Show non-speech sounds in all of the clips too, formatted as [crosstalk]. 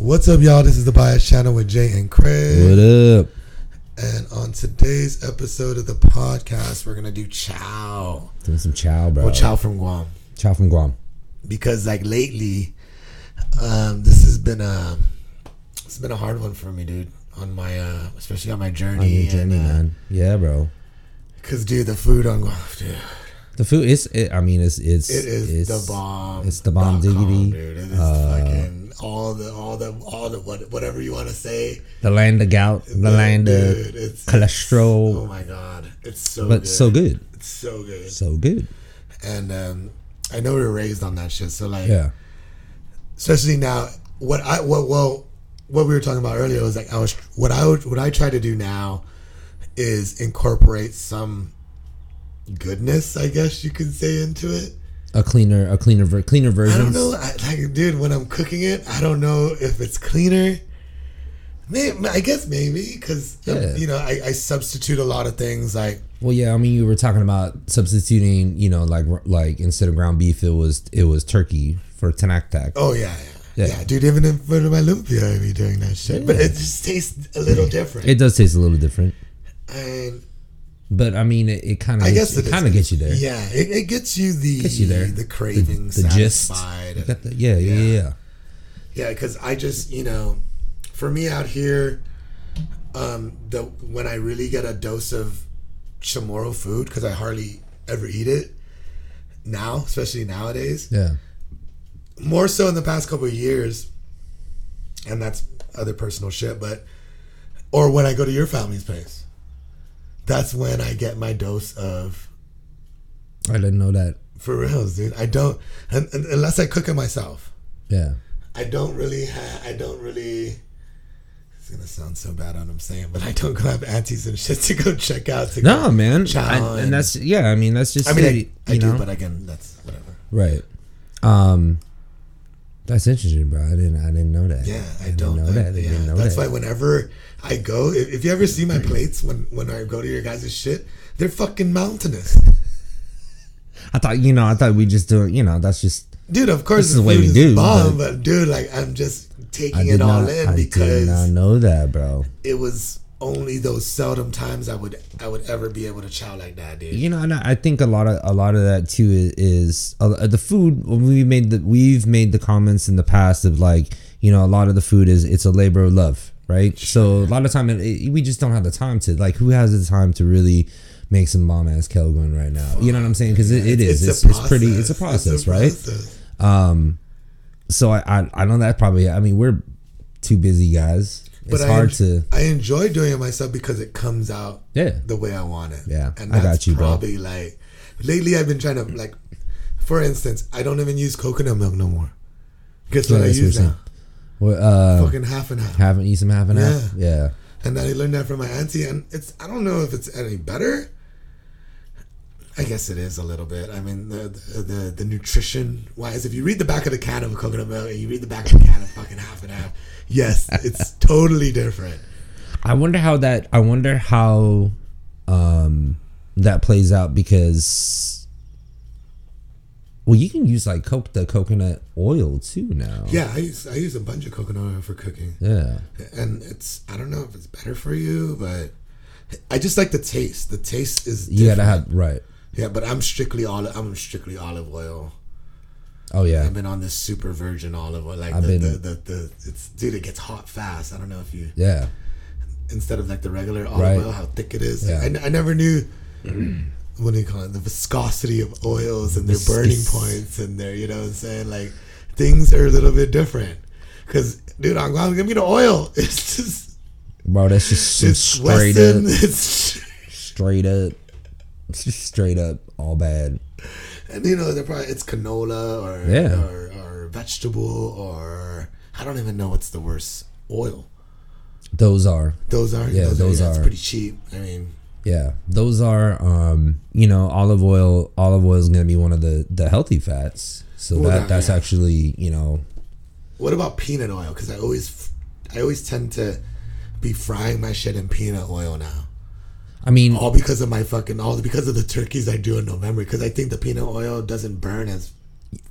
What's up, y'all? This is the Bias Channel with Jay and Craig. What up? And on today's episode of the podcast, we're gonna do chow. Doing some chow, bro. Well, chow from Guam. Chow from Guam. Because like lately, um, this has been a it's been a hard one for me, dude. On my uh, especially on my journey. On your journey, and, uh, man. Yeah, bro. Cause dude, the food on Guam, dude, The food is. It, I mean, it's it's it is it's, the bomb. It's the bomb dot com, dude. It is Uh, fucking all the all the all the what, whatever you want to say. The land of gout. The land Dude, of cholesterol. Oh my god, it's so good. but good. so good. It's so good. So good. And um, I know we were raised on that shit. So like, Yeah. especially now, what I what well, what we were talking about earlier was like I was what I would what I try to do now is incorporate some goodness, I guess you could say, into it. A cleaner, a cleaner, ver- cleaner version. I don't know, I, like, dude, when I'm cooking it, I don't know if it's cleaner. Maybe, I guess maybe because um, Yeah. you know I, I substitute a lot of things like Well, yeah. I mean, you were talking about substituting. You know, like like instead of ground beef, it was it was turkey for tinaktak. Oh yeah, yeah, Yeah. yeah, dude. Even in front of my lumpia, I be doing that shit, but it just tastes a little different. It does taste a little different, and but I mean, it, it kind of I guess it, kind of gets you there. Yeah, it, it gets you the Gets you there. the craving the, the gist. satisfied. Got the- yeah, yeah, yeah, yeah. Yeah, because I just you know, for me out here, um, the when I really get a dose of chamorro food because I hardly ever eat it now, especially nowadays. Yeah. more so in the past couple of years, and that's other personal shit, but or when I go to your family's place, that's when I get my dose of I didn't know that. for reals, dude. I don't and, and- unless I cook it myself. Yeah. I don't really. Ha- I don't really. It's gonna sound so bad on I'm saying, but I don't go have aunties and shit to go check out. To No, man. I- and that's yeah. I mean, that's just I mean, I, I do, know? but again, that's whatever. right. Um, that's interesting, bro. I didn't. I didn't know that. Yeah, I, didn't don't know I- that. I yeah, didn't know that's that. why whenever I go, if, if you ever see my plates when when I go to your guys' shit, they're fucking mountainous, [laughs] I thought you know. I thought we just do. it. You know, that's just. dude. Of course, This is the way we do, bomb, but- but, dude, like I'm just taking it all not. in I did because not know that, bro. it was only those seldom times I would I would ever be able to chow like that, dude. You know, and I I think a lot of a lot of that too is, is uh, the food. We made the we've made the comments in the past of like you know a lot of the food is it's a labor of love, right? So a lot of time it, it- we just don't have the time to like who has the time to really make some bomb ass Kelaguen right now? You know what I'm saying? Because it, it is it's, a it's, pretty it's a process, right? process. Um, so I, I I know that probably I mean we're two busy guys. It's But hard I, to I enjoy doing it myself because it comes out yeah the way I want it. Yeah, and I got you, bro. probably like lately I've been trying to like, for instance, I don't even use coconut milk no more. Guess Yeah, what I use now? well, uh Fucking half and half. haven't you some half and half yeah. And then I learned that from my auntie, and it's I don't know if it's any better. I guess it is a little bit. I mean, the the, the, the nutrition wise, if you read the back of the can of coconut milk and you read the back of the can of fucking half and half, yes, it's [laughs] totally different. I wonder how that. I wonder how um, that plays out because. Well, you can use like coke the coconut oil too now. Yeah, I use I use a bunch of coconut oil for cooking. Yeah. and it's I don't know if it's better for you, but I just like the taste. The taste is You gotta have right. Yeah. But I'm strictly olive. I'm strictly olive oil. Oh yeah. I've been on this super virgin olive oil. Like I've the, been- the, the, the it's dude, it gets hot fast. I don't know if you Yeah. instead of like the regular olive Right. oil, how thick it is. Yeah. I, I never knew. [clears throat] What do you call it? The viscosity of oils and their burning points and their, you know what I'm saying? Like, things are a little bit different. Because, dude, I'm going to give me the oil. [laughs] It's just, Bro, that's just straight Weston. up, It's straight up, [laughs] it's just straight up all bad. and you know they're probably it's canola or Yeah. or, or vegetable or I don't even know what's the worst oil. Those are Those are Yeah, those It's are- pretty cheap. I mean, yeah. Those are um. You know, olive oil. Olive oil is gonna be one of the the healthy fats. So Well, that that- that's yeah. actually you know what about peanut oil? Because I always I always tend to be frying my shit in peanut oil now. I mean, All because of my fucking all because of the turkeys I do in November. Because I think the peanut oil doesn't burn as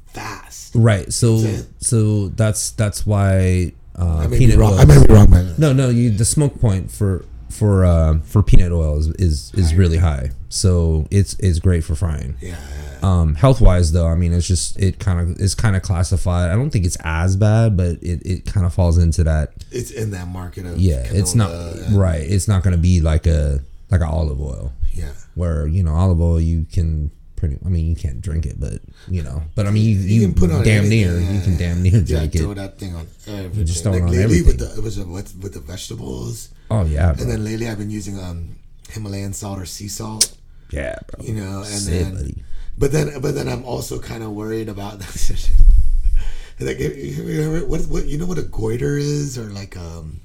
fast. right. So so that's that's why uh, I may be peanut wrong. oil. I may be wrong, man. No, no, you the smoke point for for uh, for peanut oil is is, is really high. So it's it's great for frying. Yeah. Um, health wise though, I mean, it's just it kind of is kind of classified. I don't think it's as bad, but it, it kind of falls into that. It's in that market of Yeah, it's not right. It's not going to be like a like olive oil Yeah. where you know olive oil you can pretty. I mean, you can't drink it, but you know, but I mean, you, you, can put on damn anything, near yeah, you can damn near Yeah, drink throw it. that thing on everything. just throw it like on lately with everything. the with the, with, the vegetables, Oh yeah, bro. and then lately I've been using um Himalayan salt or sea salt. yeah, bro. You know, and then buddy. but then but then I'm also kind of worried about that. [laughs] like you- you what what you know what a goiter is or like um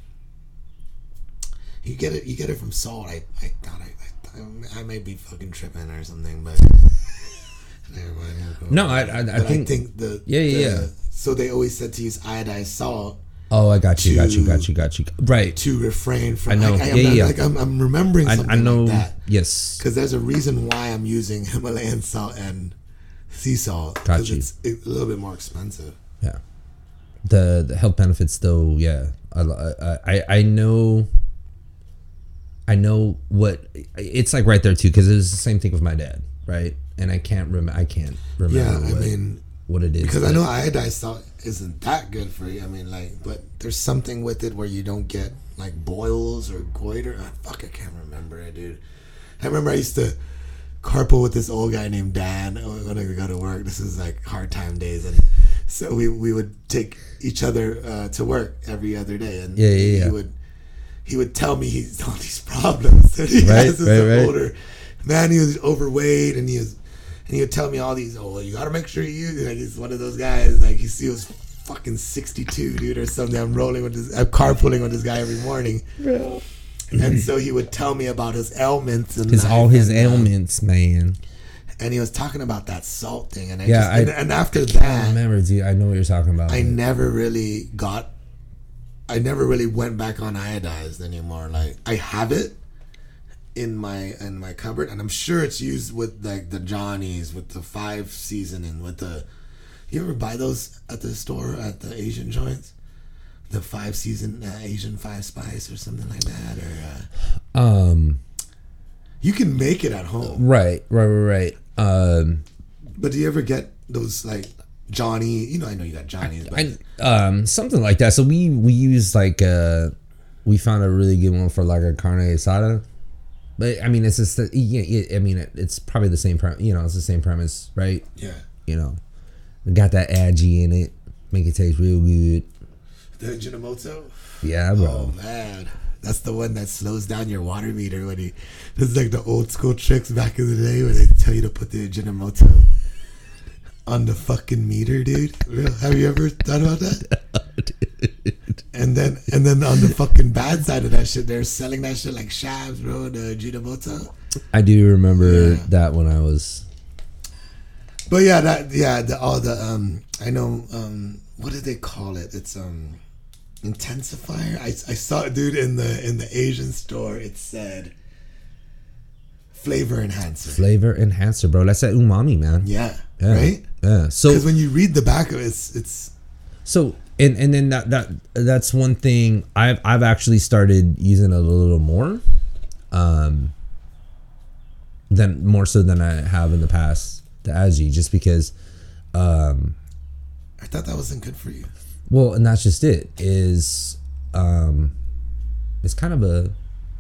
you get it you get it from salt. I I thought I I, I may be fucking tripping or something, but [laughs] never mind. I'll No, I I, I But think, the Yeah, yeah, the- yeah. So they always said to use iodized salt Oh, I got you, got you, got you, got you. Right. to refrain from. I know. Like, I, Yeah, not- yeah. Like I'm, I'm remembering I, something I know. like that yes. because there's a reason why I'm using [laughs] Himalayan salt and sea salt. Got you. It's a little bit more expensive. Yeah. The the health benefits though, yeah. I I I, I know. I know what it's like right there too because it was the same thing with my dad, right? And I can't rem I can't remember Yeah, I what, mean, what it is because I know iodized salt isn't that good for you. I mean, like, but there's something with it where you don't get like boils or goiter. Ah, fuck, I can't remember it, dude. I remember I used to carpool with this old guy named Dan when I would go to work. This is like hard time days, and so we we would take each other uh, to work every other day, and Yeah, yeah, he yeah. would he would tell me he's [laughs] all these problems that he Right, has as right, an right. older man. He was overweight, and he was and he would tell me all these. Oh, you gotta make sure you use. Like he's one of those guys. Like he, he was fucking sixty two, dude, or something. I'm rolling with this. I'm carpooling with this guy every morning. And so he would tell me about his ailments and his all his and, uh, ailments, man. and he was talking about that salt thing, and I Yeah, just, I- and, and after I that, I remember, dude. I know what you're talking about. I man. never really got. I never really went back on iodized anymore. Like I have it in my in my cupboard, and I'm sure it's used with like the Johnnies, with the five seasoning, with the. You ever buy those at the store at the Asian joints? The five season uh, Asian five spice or something like that, or uh, um. you can make it at home. Right. Right. Right. Right. Um. But do you ever get those like Johnny? You know, I know you got Johnny's, but I um something like that. So we we use like uh we found a really good one for like a carne asada. But I mean, it's just the, yeah, yeah, I mean, it, it's probably the same premise. You know, it's the same premise, right? yeah, You know, got that aji in it, make it taste real good. the Ajinomoto. Yeah, bro. Oh man, that's the one that slows down your water meter when you. This is like the old school tricks back in the day where they tell you to put the Ajinomoto on the fucking meter, dude. Real? Have you ever thought about that? [laughs] And then, and then on the fucking bad side of that shit, they're selling that shit like shabs, bro. The Ajinomoto. I do remember Yeah. that when I was But yeah, that yeah, the, all the um, I know um, what did they call it? It's um, intensifier. I, I saw it, dude, in the in the Asian store. It said flavor enhancer. flavor enhancer, bro. That's that umami, man. yeah, Yeah. right. Yeah. So Because when you read the back of it, it's it's So and and then that that that's one thing I've I've actually started using it a little more, um, than more so than I have in the past. The Aji, just because, um, I thought that wasn't good for you. well, and that's just it. Is um, it's kind of a,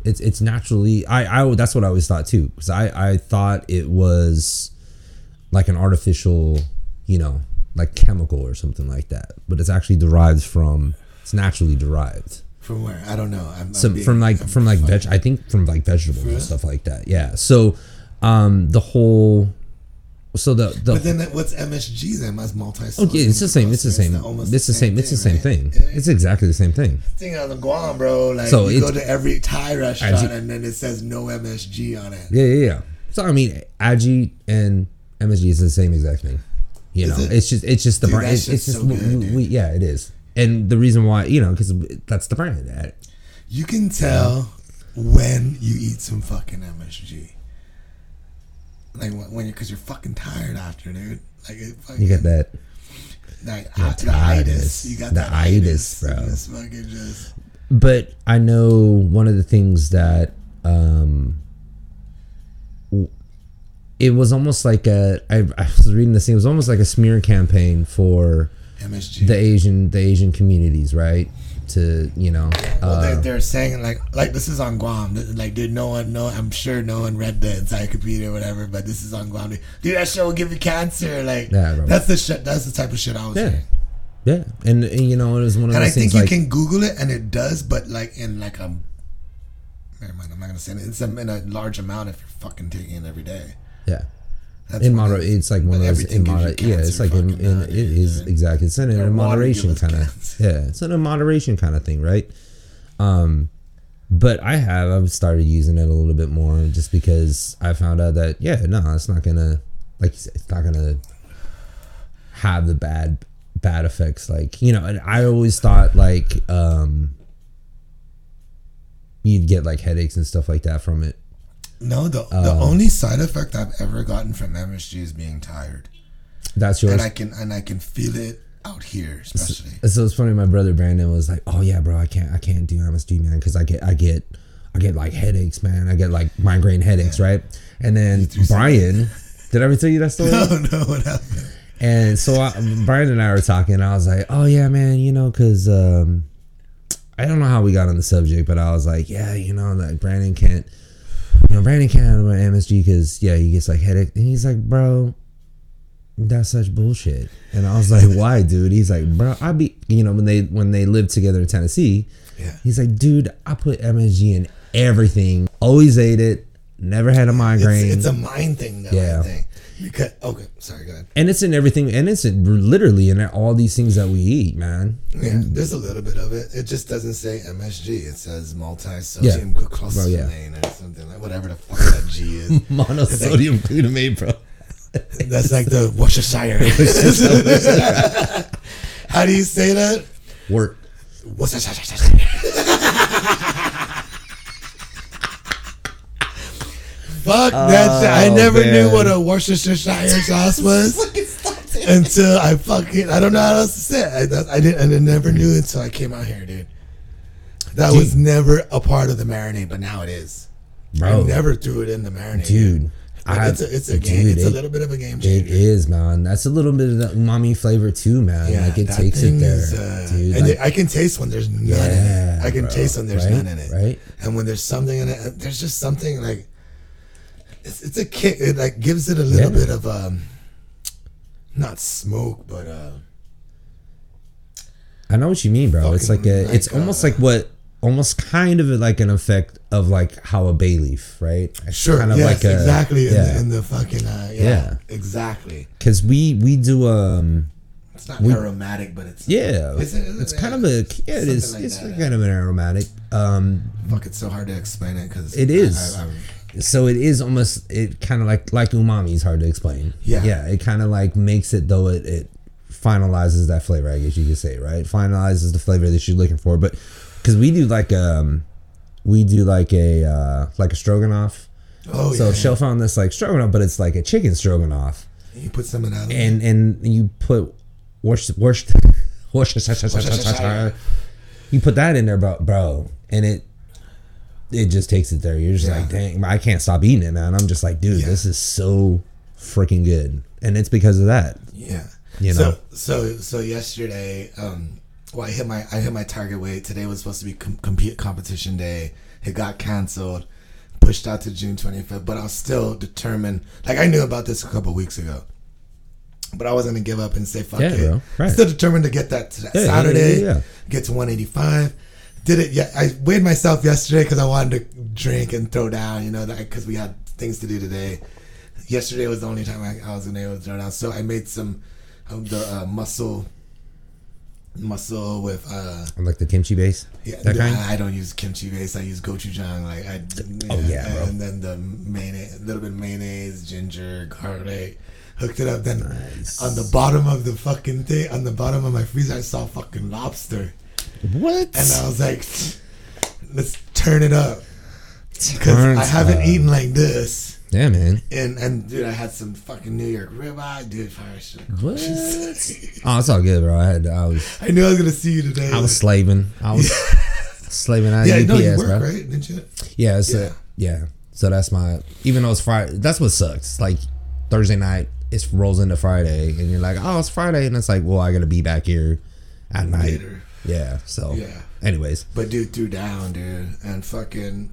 it's it's naturally I I that's what I always thought too because I I thought it was like an artificial, you know, like chemical or something like that. But it's actually derived from it's naturally derived. From where? I don't know. I'm, I'm being- from like I'm from like veg I think from like vegetables and stuff like that. Yeah. So um the whole so the the But then that- what's MSG then? That's multi. Oh yeah, it's the same. It's the same. It's the same. It's the same thing. It's exactly the same thing. Thing on the Guam, bro. Like So you go to every Thai restaurant Aji- and then it says no MSG on it. Yeah, yeah, yeah. So I mean, Aji and MSG is the same exact thing. You know, it? it's just it's just the Dude, brand. It's, it's just so we, good, we- yeah, it is. And the reason why, you know, because that's the brand. That You can tell when you eat some fucking MSG. Like when you, because you're fucking tired after, dude. Like it fucking, you get that. like The the itis. You got The the, itis, itis, bro. Just but I know one of the things that um it was almost like a I, I was reading this thing it was almost like a smear campaign for MSG. the Asian the Asian communities right to you know well, uh, they're, they're saying like like this is on Guam. Like, did no one, know? I'm sure no one read the encyclopedia or whatever, but this is on Guam. Dude, that shit will give you cancer. Like, Yeah, that's the shit. That's the type of shit I was yeah hearing. yeah and, and you know it was one of And I think things you like can Google it, and it does, but like in like a never mind. I'm not gonna say it. It's in a large amount if you're fucking taking it every day. Yeah. That's in moder it is. like one of those in moder- yeah it's like in, in it is exactly it's in a moderation kind of yeah it's in a moderation kind of thing right? Um but I have I've started using it a little bit more just because I found out that yeah no it's not gonna like you said, it's not gonna have the bad bad effects like you know and I always thought like um you'd get like headaches and stuff like that from it No, the Um, the only side effect I've ever gotten from MSG is being tired, that's yours and I can and I can feel it out here, especially. So it's funny. My brother Brandon was like, "Oh yeah, bro, I can't, I can't do MSG, man, because I get, I get, I get like headaches, man. I get like migraine headaches, right?" And then Brian, did I ever tell you that story? [laughs] No, no, what happened? And so I, Brian and I were talking. And I was like, "Oh yeah, man, you know, because um, I don't know how we got on the subject, but I was like, yeah, you know, like Brandon can't, you know, Brandon can't have MSG because yeah, he gets like headache, and he's like, bro." That's such bullshit, and I was like, [laughs] "Why, dude?" He's like, "Bro, I be, you know, when they when they lived together in Tennessee, Yeah. He's like, dude, I put MSG in everything. Always ate it. Never had a migraine. It's, it's a mind thing, though. Yeah. Because okay, sorry, go ahead. and it's in everything. And it's in, literally in all these things that we eat, man. Yeah, there's a little bit of it. It just doesn't say MSG. It says multi-sodium Yeah. glucosamine or something like whatever the fuck that G is. [laughs] Monosodium glutamate, bro. [laughs] That's like the Worcestershire. [laughs] How do you say that? Work. Worcestershire. Fuck that shit. I Oh, never knew what a Worcestershire sauce [laughs] was [laughs] until I fucking I don't know how else to say it. I, I didn't I never knew until I came out here, dude. That Dude. was never a part of the marinade, but now it is. Bro. I never threw it in the marinade, Dude. I- it's a it's a game. dude, it's a little bit of a game It changer. is, man. That's a little bit of the umami flavor too, man. like it that takes it thing there, is, uh, dude. and like- I can taste when there's none in Yeah, it. I can bro. taste when there's Right, none in it. right. And when there's something in it, there's just something like it's, it's a kick. It like gives it a little Yeah. bit of um, not smoke, but uh, I know what you mean, bro. It's like a. it's like, almost like what. Almost kind of like an effect of like how a bay leaf, right? It's sure, kind of yes, like a, exactly. In, Yeah, the, in the fucking uh, yeah, Yeah. exactly. because we we do um It's not We- aromatic, but it's yeah, Is it- is it's it- kind of a yeah it is like it's that. kind of an aromatic um fuck. It's so hard to explain it because It is. I, I, so it is almost it kind of like like umami is hard to explain Yeah. yeah it kind of like makes it though it it finalizes that flavor i guess you could say right finalizes the flavor that you're looking for but because we do like um we do like a uh like a stroganoff oh yeah. so yeah, Shell found this like stroganoff but it's like a chicken stroganoff you put some of that. and and you put worst worst Worcestershire. you put that in there bro bro and it it just takes it there you're just Yeah. like dang i can't stop eating it man i'm just like dude Yeah. this is so freaking good and it's because of that Yeah. You know? So so yesterday, um, well, I hit my I hit my target weight. Today was supposed to be com- compete competition day. It got canceled, pushed out to June 25th. But I was still determined. Like I knew about this a couple weeks ago, but I wasn't gonna give up and say fuck Yeah, it. bro. Right. Still determined to get that to that Yeah, Saturday. yeah, yeah. Get to 185. Did it? Yeah, I weighed myself yesterday because I wanted to drink and throw down. You know, that because we had things to do today yesterday was the only time I, I was gonna able to throw down. So I made some of the uh, mussel, mussel with uh, like the kimchi base yeah. that kind I, don't use kimchi base. I use gochujang. Like I, Oh, yeah, bro. and then the mayonnaise, a little bit of mayonnaise, ginger, garlic. Hooked it up. Then Nice. on the bottom of the fucking thing, on the bottom of my freezer, I saw fucking lobster, what and I was like, let's turn it up because I haven't up. eaten like this Yeah, man. And and dude, I had some fucking New York ribeye, dude. Fire shit. What? oh, it's all good, bro. I had I was I knew I was gonna see you today. I was slaving. I was slaving at yeah, UPS, no, you work bro. right, didn't you? Yeah, so, Yeah. yeah. So that's my even though it's Friday. That's what sucks. Like Thursday night, it rolls into Friday, and you're like, oh, it's Friday, and it's like, well, I gotta be back here at night. Later. Yeah. So, Yeah. anyways, But dude threw down, dude, and fucking.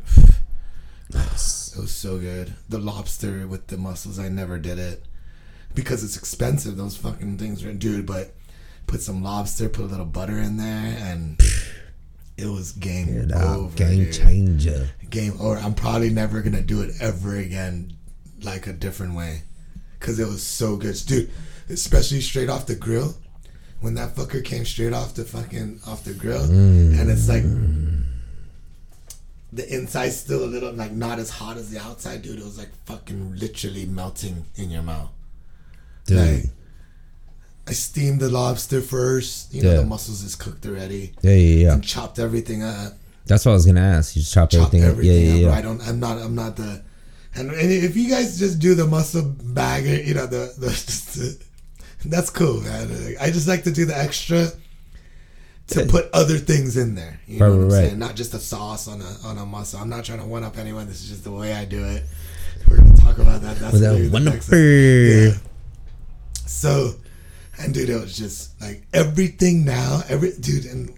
nice. [sighs] It was so good. The lobster with the mussels, I never did it because it's expensive. Those fucking things, are, dude. But put some lobster, put a little butter in there, and [sighs] it was game Get uh, over. game dude. changer. Game over. I'm probably never gonna do it ever again, like a different way, because it was so good, dude. Especially straight off the grill. When that fucker came straight off the fucking off the grill, mm. and it's like the inside's still a little like not as hot as the outside, dude. It was like fucking literally melting in your mouth. Dude. Like, I steamed the lobster first. You know Yeah. the mussels is cooked already. Yeah, yeah, yeah. And chopped everything up. That's what I was gonna ask. You just chop Chopped everything, everything, up. Yeah, yeah, up. I don't. I'm not. I'm not the. And, and if you guys just do the mussel bag, you know the the. [laughs] That's cool, man. I just like to do the extra to put other things in there. You know Right, what I'm right, saying? Not just a sauce on a on a mussel. I'm not trying to one up anyone. This is just the way I do it. We're gonna talk about that. That's that next- wonderful. Yeah. So, and dude, it was just like everything now. Every dude, and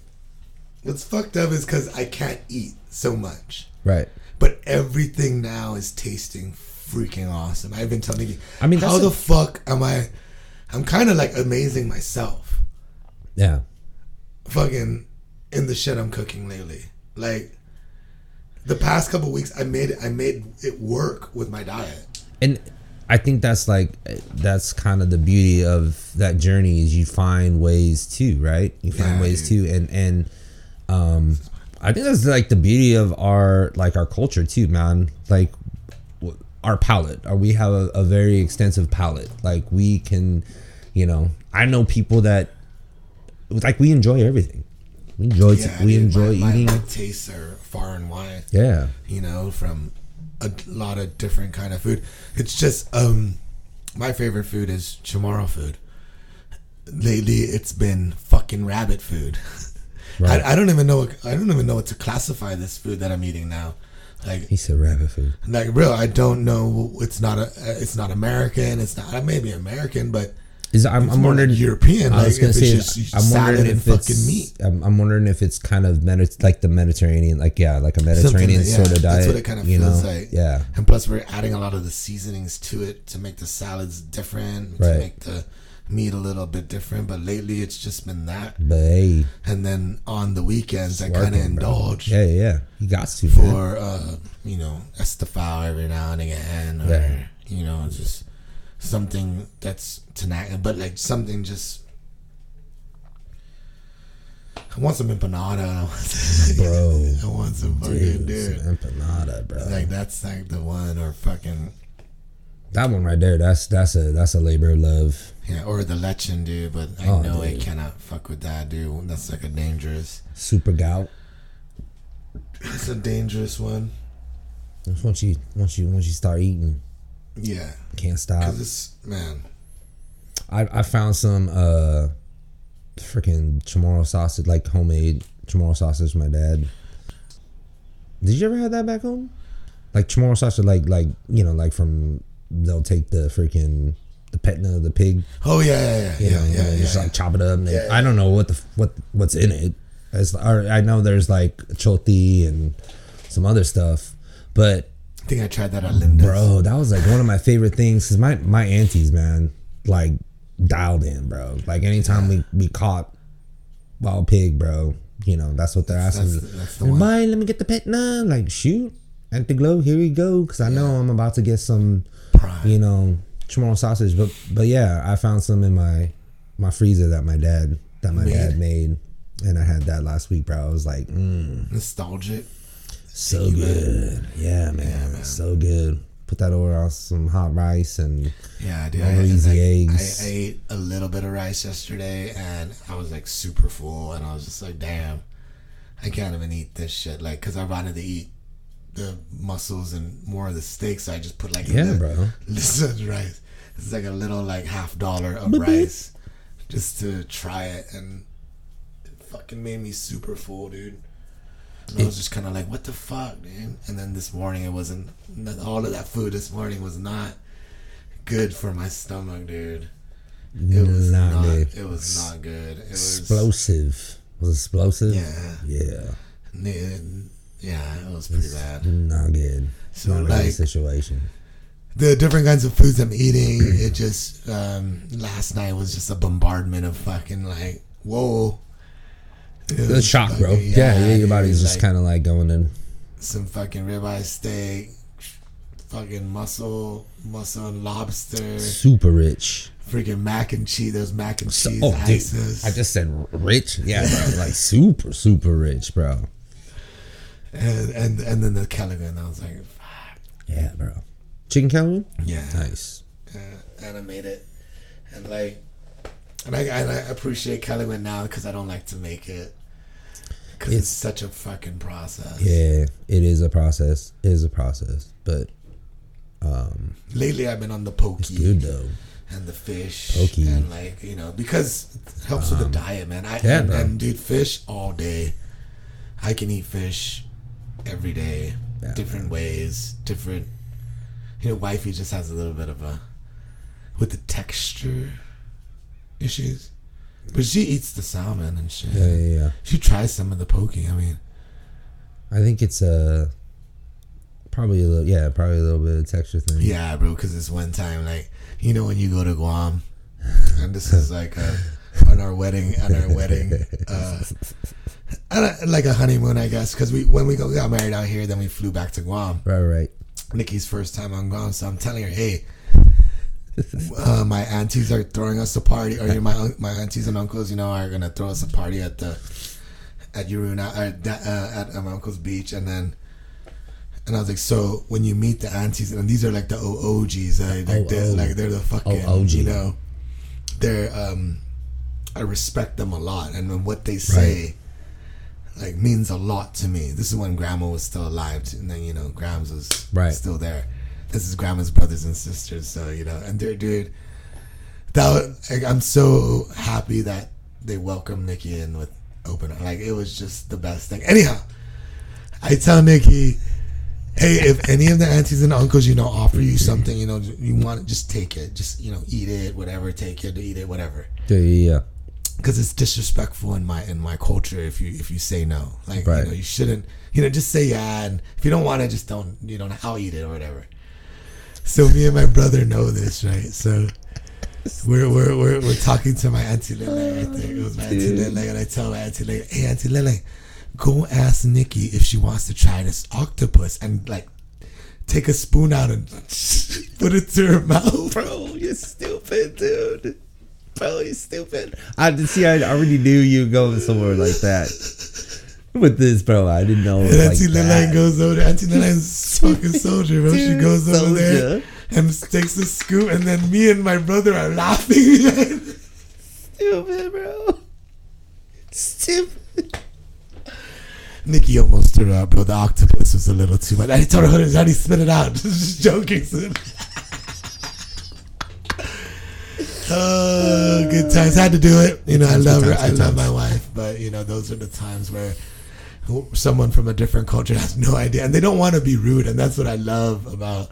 what's fucked up is because I can't eat so much, Right. but everything now is tasting freaking awesome. I've been telling you. I mean, how the a- fuck am I? I'm kind of like amazing myself. Yeah. Fucking in the shit I'm cooking lately. Like the past couple weeks, I made it. I made it work with my diet. and I think that's like that's kind of the beauty of that journey is you find ways too, right? You find Yeah, ways too, and and um, I think that's like the beauty of our like our culture too, man. Like our palate, or we have a, a very extensive palate. Like we can, you know, I know people that like we enjoy everything. We enjoy Yeah, we dude, enjoy my, eating. My, tastes are far and wide. yeah, you know, from a lot of different kind of food. It's just um my favorite food is Chamorro food. Lately, it's been fucking rabbit food. [laughs] Right. I, I don't even know. What, I don't even know what to classify this food that I'm eating now. Like, he said rabbit food. like real. I don't know. It's not a. It's not American. It's not. It may be American, but Is I'm, I'm wondering like European. I Like was gonna if say, just I'm wondering if it's fucking meat. I'm, I'm wondering if it's kind of Medi- like the Mediterranean, like yeah, like a Mediterranean that- yeah, sort of diet. That's what it kind of feels know? like. Yeah, And plus, we're adding a lot of the seasonings to it to make the salads different, to Right. make the meat a little bit different. But lately, it's just been that. but hey, And then on the weekends, I kind of indulge Yeah, yeah, you got to for, uh, you know, estofao every now and again, or Yeah. you know, just something that's tonight, but like something just. I want some empanada. [laughs] Bro. I want some fucking Dude, dude. some empanada, bro. Like that's like the one, or fucking that one right there. That's that's a that's a labor of love. Yeah, or the lechon, dude. But I Oh, know I cannot fuck with that, dude. That's like a dangerous. Super gout. It's a dangerous one. That's Once you once you once you start eating, Yeah, can't stop. because it's man. I I found some uh freaking chamorro sausage, like homemade chamorro sausage. My dad. Did you ever have that back home? Like chamorro sausage, like like you know, like from they'll take the freaking of the pig, Oh yeah, yeah, yeah, you yeah, know, yeah, they yeah, just yeah. like chop it up. And they, Yeah, I don't know what the what what's in it. Or I know there's like choti and some other stuff, but I think I tried that at Linda's. Bro, that was like one of my favorite things because my my aunties, man, like dialed in, bro. Like anytime we we caught wild pig, bro, you know that's what they're asking. That's- that's the. Everybody, let me get the pet now. Like shoot, at the Glow, here we go. Because I know I'm about to get some, Prime. you know, chamorro sausage. But but yeah, I found some in my my freezer that my dad that my Made. dad made, and I had that last week, bro. I was like, mm, nostalgic. so good. Yeah, man, so good. Put that over on some hot rice and Yeah, dude. I, easy I, eggs. I, I ate a little bit of rice yesterday, and I was like super full, and I was just like, damn, I can't even eat this shit. Like, cause I wanted to eat the mussels and more of the steaks. So I just put like Yeah, bro. [laughs] Lizard rice. It's like a little like half dollar of Boop, rice just to try it, and it fucking made me super full, dude. And I was just kind of like, what the fuck, dude? And then this morning, it wasn't. All of that food this morning was not good for my stomach, dude. It was Not. It was not good. It was. Explosive. Was it explosive? Yeah. Yeah. Yeah, it was pretty bad. Not good. So, Not like- situation. The different kinds of foods I'm eating, it just um, last night was just a bombardment of fucking like whoa. It The shock, bro. fucking- Yeah, yeah, your body's just like, kind of like going in. some fucking ribeye steak, fucking mussel, mussel and lobster, Super rich. freaking mac and cheese. There's mac and cheese oh, dude. I just said rich. Yeah, bro. [laughs] like super, super rich, bro. and and and then the Kelaguen. I was like, fuck, Yeah, bro. Chicken Kelaguen? yeah. Nice. uh, animated, and like, and I, and I appreciate Kelaguen now because I don't like to make it because it's, It's- such a fucking process. Yeah, it is a process. It is a process, but um, Lately, I've been on the it's poke good though. and the fish, Poke. and like you know because it helps with the diet, man. I yeah, and, bro. and dude, fish all day. I can eat fish every day, Yeah, different ways, different. You know, wifey just has a little bit of a with the texture issues, but she eats the salmon and shit. Yeah, yeah, yeah. She tries some of the poke. I mean, I think it's a probably a little. Yeah, probably a little bit of texture thing. yeah, bro. Because it's one time, like, you know, when you go to Guam, [laughs] and this is like uh on our wedding, on our wedding, [laughs] uh, a- like a honeymoon, I guess. Because we when we go, we got married out here, then we flew back to Guam. Right, right. Nikki's first time on Guam, so I'm telling her, hey. Uh, my aunties are throwing us a party, or you know, my my aunties and uncles, you know, are gonna throw us a party at the at Uruna or da- uh, at uh, my uncle's beach, and then and I was like, so when you meet the aunties, and these are like the OGs, uh, like, they're, Oh, oh. like they're the fucking, Oh, you know, they're um, I respect them a lot, and then what they say. Like means a lot to me. This is when Grandma was still alive, and then you know Grams was Right. still there. This is Grandma's brothers and sisters, so you know, and they're dude. That was, like, I'm so happy that they welcomed Nikki in with open. Like it was just the best thing. Anyhow, I tell Nikki, hey, if any of the aunties and uncles, you know, offer you something, you know, you want it, just take it. Just you know, eat it, whatever. Take it, eat it, whatever. Yeah. Because it's disrespectful in my in my culture if you if you say no. Like Right. you know, you shouldn't. You know, just say yeah, and if you don't want it, just don't. You know, I'll eat it or whatever. So me and my brother know this, right? So we're we're we're, we're talking to my auntie Lele right there. It was my auntie Lele, and I tell my auntie Lele, "Hey, auntie Lele, go ask Nikki if she wants to try this octopus and like take a spoon out and [laughs] put it to her mouth." Bro, you're stupid, dude. Bro, you're stupid. I did see. I already knew you were going somewhere like that with this, bro. I didn't know. it was And like Auntie Lele that. goes over there. Auntie Lele's [laughs] fucking soldier, bro. she Dude, goes over there and takes the scoop, and then me and my brother are laughing. Stupid, bro. Stupid. Nikki almost threw up, bro. The octopus was a little too much. I told her, how do you spit it out? [laughs] Just joking. Oh, good times. I Had to do it. You know, I love her. I love my wife, but you know, those are the times where someone from a different culture [laughs] has no idea, and they don't want to be rude, and that's what I love about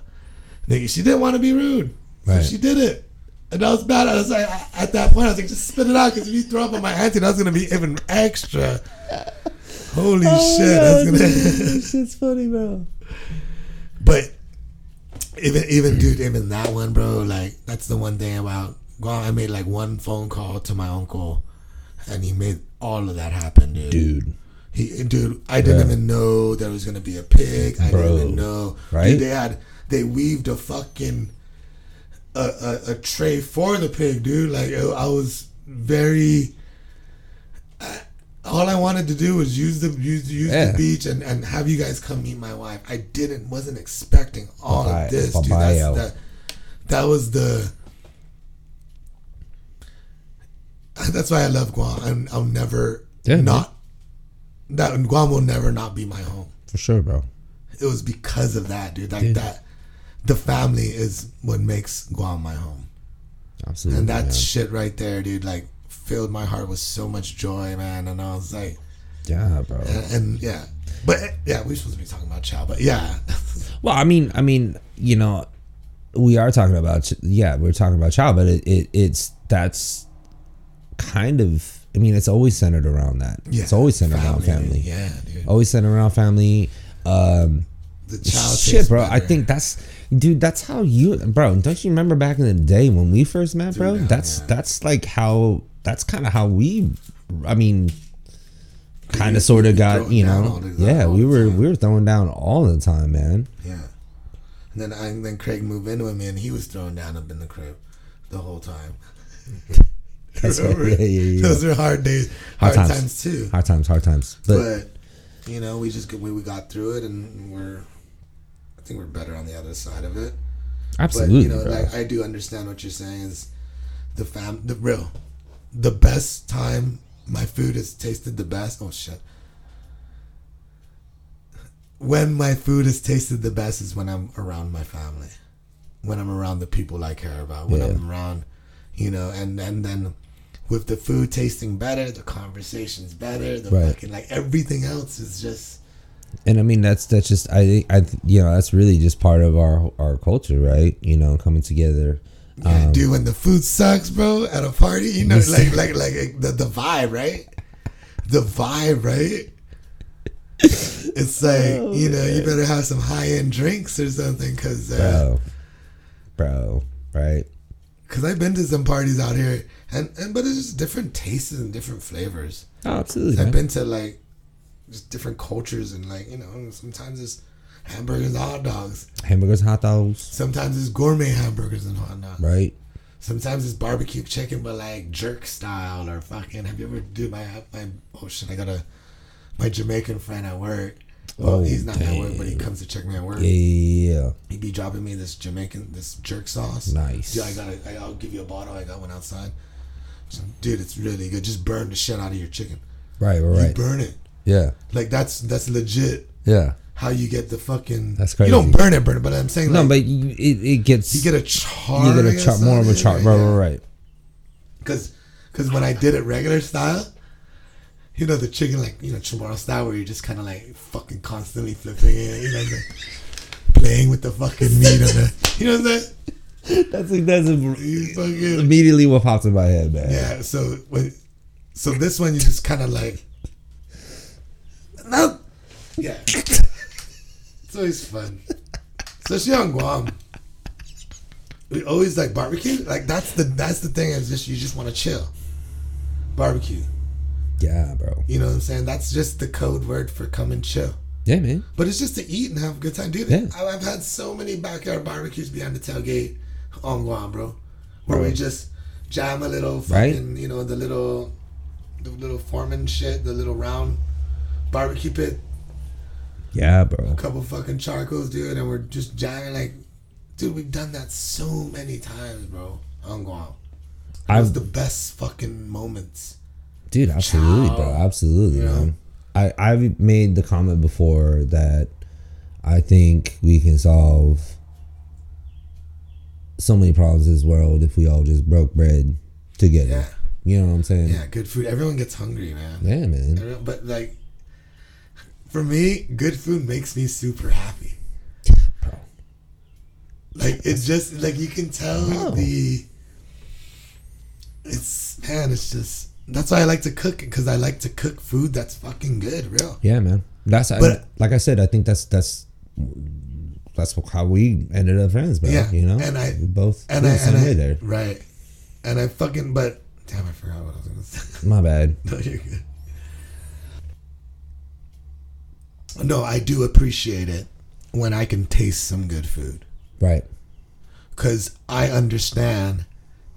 Nikki. She didn't want to be rude, so Right. she did it. And that was bad. I was like, at that point, I was like, just spit it out, because if you throw up on my auntie, that's gonna be even extra. Holy Oh shit, that's gonna. Shit's [laughs] funny, bro. But even even dude, even that one, bro, like that's the one thing about I made like one phone call to my uncle, and he made all of that happen, dude. Dude. He, dude, I didn't Yeah. even know there was gonna be a pig. I Bro. didn't even know. Right? Dude, they had they weaved a fucking a, a, a tray for the pig, dude. Like I was very. I, all I wanted to do was use the use use Yeah. the beach and, and have you guys come meet my wife. I didn't wasn't expecting all Bye- of this, dude. bye-bye. That's that that was the. [laughs] That's why I love Guam. I'm, I'll never Yeah, man. not that Guam will never not be my home. For sure, bro. it was because of that, dude. Like Dude. that, the family is what makes Guam my home, Absolutely. and that man. shit right there, dude, like filled my heart with so much joy, man. And I was like, yeah, bro. and, and yeah, but yeah, we're supposed to be talking about Chow, but yeah, [laughs] Well, I mean, I mean, you know, we are talking about yeah, we're talking about child, but it, it it's that's kind of. I mean, it's always centered around that. yeah, it's always centered around family. Yeah, dude. Always centered around family. Um, The child shit, bro. I think that's, dude. That's how you, bro. Don't you remember back in the day when we first met, bro? Dude, that's yeah. that's like how. That's kind of how we. I mean, kind of sort of got you know. Yeah, we were time. we were throwing down all the time, man. Yeah. And then I, and then Craig moved in with me, and he was throwing down up in the crib the whole time. [laughs] [laughs] That's right. Yeah, yeah, yeah. Those were hard days, Hard hard, times. times. too. Hard times, hard times. But, But you know, we just we, we got through it, and we're I think we're better on the other side of it. absolutely, but you know, like I do understand what you're saying is the fam the real the best time my food has tasted the best. Oh shit. When my food has tasted the best is when I'm around my family, when I'm around the people I care about, when Yeah. I'm around, you know, and and then with the food tasting better, the conversation's better, the Right. fucking like everything else is just and I mean that's that's just I think I you know that's really just part of our our culture, right? You know, coming together. Yeah, Um, dude, when the food sucks, bro, at a party, you know, [laughs] like like like the the vibe, right? The vibe, right? It's [laughs] like Oh, you know, you better have some high end drinks or something, cause uh, bro, bro, right? Cause I've been to some parties out here, and and but it's just different tastes and different flavors. Oh, absolutely, I've been to like just different cultures and like you know, sometimes it's hamburgers hot dogs, Hamburgers, hot dogs, sometimes it's gourmet hamburgers and hot dogs. right? Sometimes it's barbecue chicken, but like jerk style or fucking. Have you ever do my my? Oh shit! I got a my Jamaican friend at work. Well, Oh, he's not at work, but he comes to check me at work. Yeah. He be dropping me this Jamaican this jerk sauce. Nice. Yeah, I got it. I'll give you a bottle. I got one outside. So, dude, it's really good. Just burn the shit out of your chicken. right, right, You right. burn it. Yeah, Like that's that's legit. yeah. How you get the fucking? That's crazy. You don't burn it, burn it. But I'm saying No, like, but you, it, it gets you get a char. you get a char, more of a char. right? Right, right, right. Cause, cause when I did it regular style, you know the chicken like you know Chamorro style where you're just kind of like fucking constantly flipping it, you know, like, playing with the fucking meat on the, you know what I'm saying? That's that's You fucking immediately what pops in my head, man. yeah. So when, so this one you just kind of like, no, yeah. It's always fun, especially on Guam. We always like barbecue. Like that's the that's the thing is just you just want to chill. Barbecue. Yeah, bro. You know what I'm saying? That's just the code word for come and chill. Yeah, man. But it's just to eat and have a good time, dude. Yeah. I- I've had so many backyard barbecues behind the tailgate on Guam, bro, where Bro. we just jam a little Right. fucking, you know, the little, the little foreman shit, the little round barbecue pit, Yeah, bro. a couple fucking charcoals, dude, and we're just jamming like, dude, we've done that so many times, bro, on Guam. It was the best fucking moments. Dude, absolutely, bro. Absolutely, You know? man. I I've made the comment before that I think we can solve so many problems in this world if we all just broke bread together. Yeah, You know what I'm saying? yeah, good food. Everyone gets hungry, man. Yeah, man. Everyone- But like, for me, good food makes me super happy. Bro. Like it's just like you can tell the. It's man, it's just that's why I like to cook because I like to cook food that's fucking good, real. Yeah, man. That's I, But- like I said. I think that's that's that's how we ended up friends, bro. Yeah, You know, and I- we both And I, and I there. right, and I fucking but damn, I forgot what I was gonna say. [laughs] My bad. no, you're good. No, I do appreciate it when I can taste some good food. Right. because I understand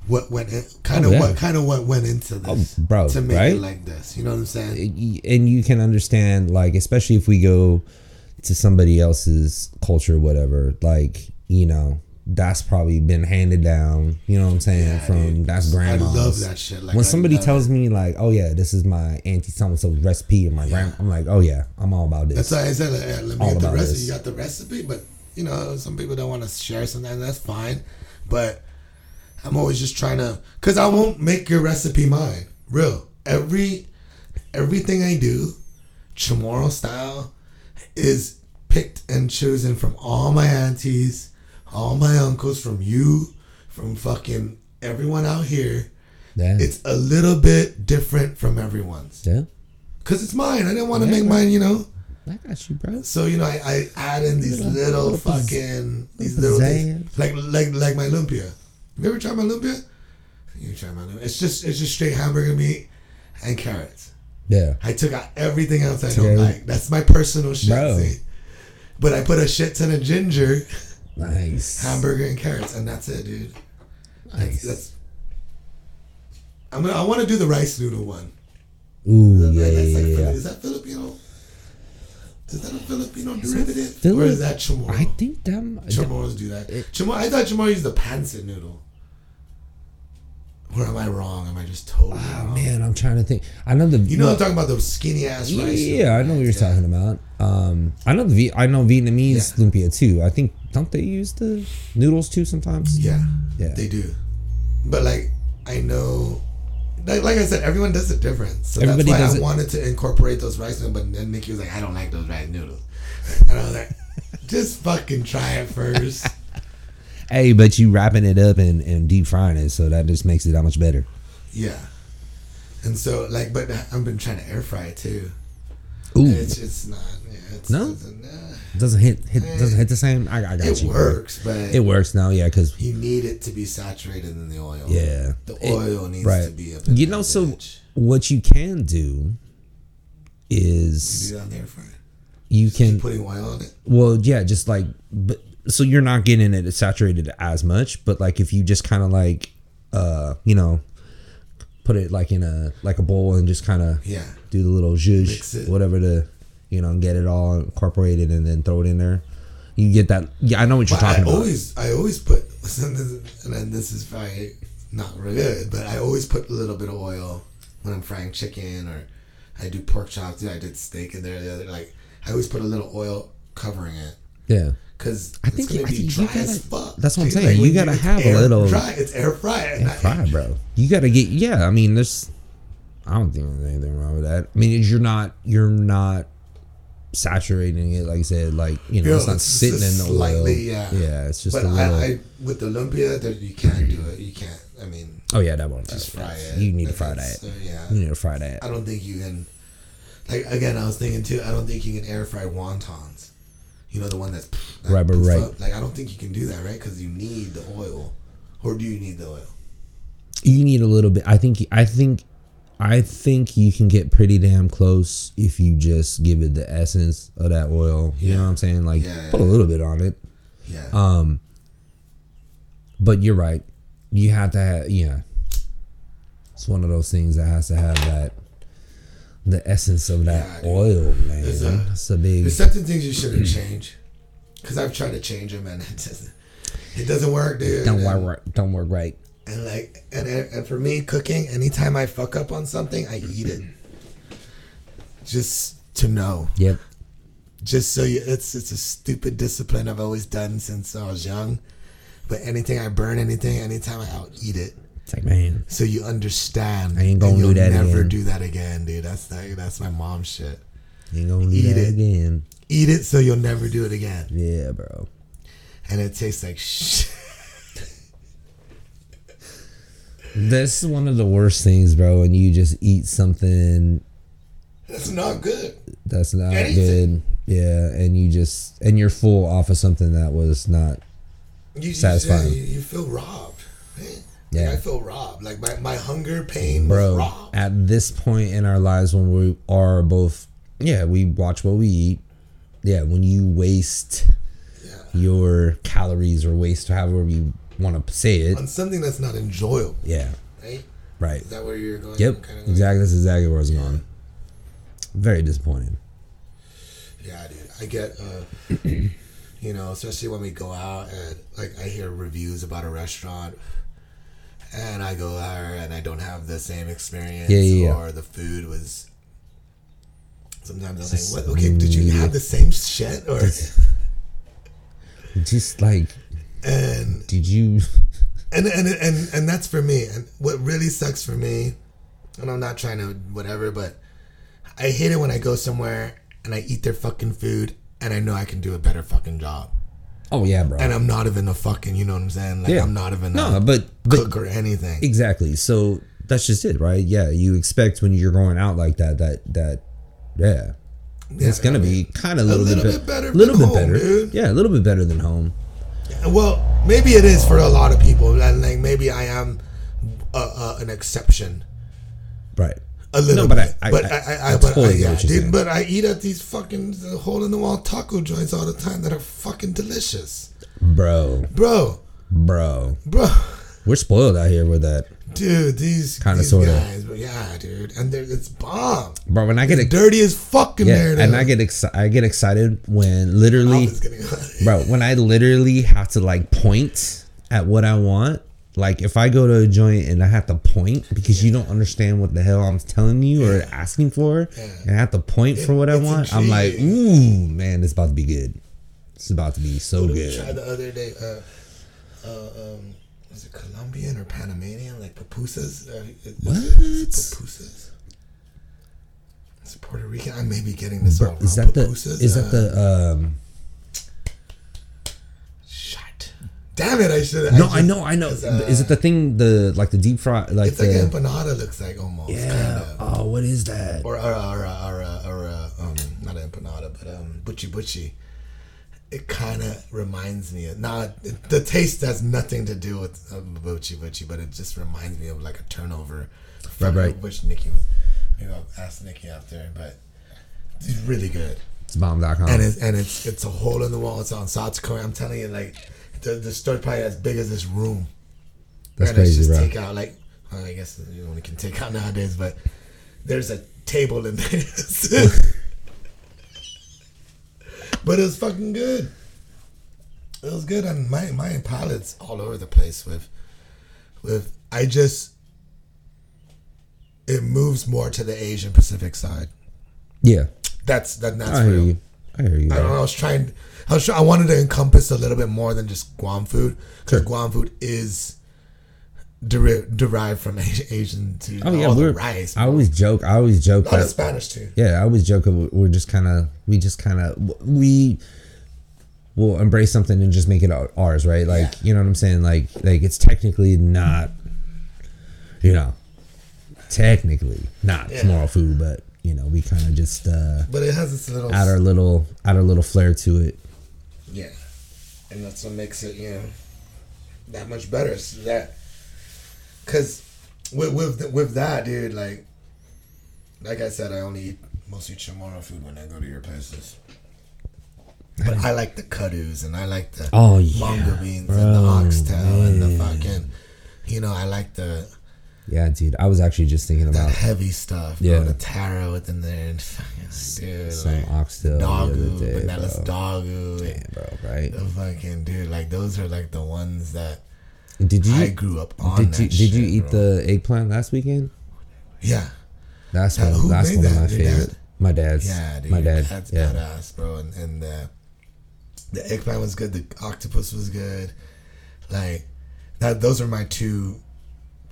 what went in, kind Oh, of yeah. what kind of what went into oh, this Oh, bro, to make right? it like this. You know what I'm saying? and you can understand like especially if we go to somebody else's culture whatever like you know that's probably been handed down. You know what I'm saying? Yeah, From dude. that's I love that shit. Like, when I somebody tells it. me like, "Oh yeah, this is my auntie so and so's recipe," or my grandma, I'm like, "Oh yeah, I'm all about this." That's why I said, like, yeah, let me All get the about recipe. this. You got the recipe, but you know, some people don't want to share something. That's fine, but I'm always just trying to, cause I won't make your recipe mine. Real, every everything I do, Chamorro style, is picked and chosen from all my aunties, all my uncles, from you, from fucking everyone out here. yeah, It's a little bit different from everyone's, yeah. cause it's mine. I didn't want to Yeah, make bro. mine, you know. I got you, bro. So you know, I, I add in these Little- little, fucking these little little things, like like like my lumpia. You ever tried my lumpia? You try my lumpia. It's just it's just straight hamburger meat and carrots. Yeah, I took out everything else I Yeah. don't like. That's my personal shit. Bro. see? But I put a shit ton of ginger, nice. hamburger, and carrots, and that's it, dude. Nice. that's I'm gonna, I want to do the rice noodle one. Ooh, yeah, that's yeah, like yeah. Is that Filipino? Is that a Filipino derivative, Fili- or is that chamorro? I think them. Chamorros do that. Chamorro, I thought chamorro used the pancit noodle. Or am I wrong? Am I just totally Oh wrong? man, I'm trying to think. I know the. You know I'm talking about those skinny ass rice. yeah, I know what you're Yeah. talking about. Um, I know the Vi- I know Vietnamese Yeah. lumpia too. I think don't they use the noodles too sometimes? Yeah, Yeah. they do. But like, I know, like, like I said, everyone does it different. So Everybody that's why I it- wanted to incorporate those rice noodles. But then Nikki was like, I don't like those rice noodles. And I was like, [laughs] just fucking try it first. [laughs] Hey, but you wrapping it up and, and deep frying it, so that just makes it that much better. yeah. And so like, but I've been trying to air fry it too. Ooh, It's it's not. Yeah, it's, No? It's, uh, doesn't hit hit doesn't hit the same. I, I got it you. bro. works, but It works now, yeah, because you need it to be saturated in the oil. yeah, The It- oil needs right. to be up in You know, so what you can do You is do that on the air fryer. you can putting oil on it. Well, yeah, just like, but so you're not getting it saturated as much, but like if you just kind of like, uh, you know, put it like in a like a bowl and just kind of Yeah. do the little zhuzh, whatever to, you know, and get it all incorporated and then throw it in there. You get that. Yeah, I know what you're But I talking about. always, I always put, [laughs] and then this is probably not real good, but I always put a little bit of oil when I'm frying chicken or I do pork chops. I did steak in there the other. Like I always put a little oil covering it yeah, because I it's think gonna you- be you dry as gotta- fuck. that's what I'm saying. You gotta it's have a little- dry. It's air fry. and fry, bro. You gotta get. Yeah, I mean, there's. I don't think there's anything wrong with that. I mean, you're not. You're not saturating it, like I said, like you know, Yo, it's not it's sitting in the oil. yeah. yeah, it's just But a little. I, I, with the lumpia, there, you can't do it. You can't. I mean, oh yeah, that won't just fry it. You need to fry it's- that. uh, yeah. You need to fry that. I don't think you can. Like again, I was thinking too. I don't think you can air fry wontons. You know the one that's that Right, but right. up. Like I don't think you can do that, right? Because you need the oil, or do you need the oil? You need a little bit. I think. I think. I think you can get pretty damn close if you just give it the essence of that oil. You know what I'm saying? Like Yeah, put a little bit on it. Yeah. Um, but you're right. You have to have yeah. It's one of those things that has to have that the essence of that Yeah, oil, man. There's a- It's a big There's certain things you shouldn't change. Because I've tried to change them and [laughs] it doesn't. It doesn't work, dude. don't and, work don't work right. And like, and and for me, cooking. Anytime I fuck up on something, I eat it. Just to know. Yep. just so you it's it's a stupid discipline I've always done since I was young. But anything I burn anything, anytime I I'll eat it. It's like man, So you understand. I ain't gonna do that never again. do that again, dude. That's like that's my mom shit. you ain't gonna do Eat that it. again. Eat it so you'll never do it again. Yeah, bro. And it tastes like shit. [laughs] That's one of the worst things, bro. When you just eat something That's not good. that's not Anything. good. Yeah, and you just and you're full off of something that was not you- Satisfying. You, you feel robbed. man. Like, Yeah. I feel robbed. Like my, my hunger pain bro at this point in our lives when we are both yeah we watch what we eat yeah when you waste Yeah. your calories or waste however you want to say it On something that's not enjoyable, yeah right? right Is that where you're going? yep Kinda going? exactly that's exactly where i was going very disappointing Yeah, dude. I get, uh, [clears throat] You know, especially when we go out and like I hear reviews about a restaurant, and I go there and I don't have the same experience, Yeah, yeah, yeah. or the food was. Sometimes I'm Just like, what? Okay, did you have the same shit or? [laughs] Just like, and did you? [laughs] and and and and that's for me. And what really sucks for me, and I'm not trying to whatever, but I hate it when I go somewhere and I eat their fucking food and I know I can do a better fucking job. Oh yeah, bro. And I'm not even a fucking, you know what I'm saying? Like Yeah. I'm not even no, a but but cook or anything. exactly. So that's just it, right? Yeah, you expect when you're going out like that, that that yeah, it's gonna I mean, be kind of a little, little bit, bit better little than bit home, better. dude. Yeah, a little bit better than home. Well, maybe it is for a lot of people, and like maybe I am uh, uh, an exception. Right. A little No, but I- bit, I- but I- I, I, I but totally I, yeah, what you're dude, but I eat at these fucking hole in the wall taco joints all the time that are fucking delicious, Bro, bro, bro, bro. we're spoiled out here with that, Dude, these these sorta. guys, but yeah, dude, and they're, it's bomb. bro. When I get ex- Dirty as fucking yeah, there, and I get excited, I get excited when literally, Mouth is getting hot. bro, when I literally have to like point at what I want. Like if I go to a joint and I have to point because you don't understand what the hell I'm telling you or asking for, Yeah. and I have to point for what I want, I'm like, ooh, man, it's about to be good. It's about to be so We tried good. the other day. Uh, uh, um, was it Colombian or Panamanian? Like pupusas? Uh, What? Pupusas? It's Puerto Rican. I may be getting this all wrong. is that the is Uh, that the um? Shit. Damn it! I should. Have. No, I know, I know. It's, is it the thing the like the deep fry like It's like the empanada. Looks like almost. yeah? Kinda. Oh, what is that? Or or or or, or, or uh, um, not an empanada, but um, buchi buchi. It kind of reminds me of not the taste has nothing to do with uh, buchi buchi, but it just reminds me of like a turnover. Right, right. Which Nikki was. Maybe I'll ask Nikki after, but it's really good. It's bomb.com. And it's and it's it's a hole in the wall. It's on South Korea. I'm telling you, like the the store's probably as big as this room. That's and crazy, just bro. take out like I guess you only can take out nowadays, but there's a table in [laughs] there. but it was fucking good. It was good, and my my palate's all over the place with with I just it moves more to the Asian Pacific side. yeah, That's that, that's hear real. I hear you. I don't know. I was trying. I was. I wanted to encompass a little bit more than just Guam food because Sure. Guam food is deri- derived from Asi- Asian to Oh yeah, all the we're. rice. I always joke. I always joke a lot of. Spanish too. Yeah, I always joke. We're just kind of. We just kind of. We. will embrace something and just make it ours, right? Like Yeah. you know what I'm saying? Like like it's technically not. You know. Technically not Yeah. Chamorro food, but you know we kind of just uh, But it has its little add our little add our little flair to it. yeah, and that's what makes it you know that much better. So that because with with with that dude, like like I said, I only eat mostly Chamorro food when I go to your places. But I like the kudus and I like the Oh, yeah, mongo beans bro, and the oxtail and the fucking, you know, I like the Yeah, dude. I was actually just thinking that about heavy stuff. Bro, Yeah. the taro within there and fucking, dude, some like, oxtail the dogu, day, bro. dogu, Damn, bro, right? the fucking dude, like those are like the ones that Did you I grew up on. did that you did you shit, eat bro. the eggplant last weekend? Yeah, That's one. that's one of my favorite. dad? My dad's. yeah, dude, my dad. that's yeah. badass, bro. And and uh, the eggplant was good. The octopus was good. Like that. Those are my two,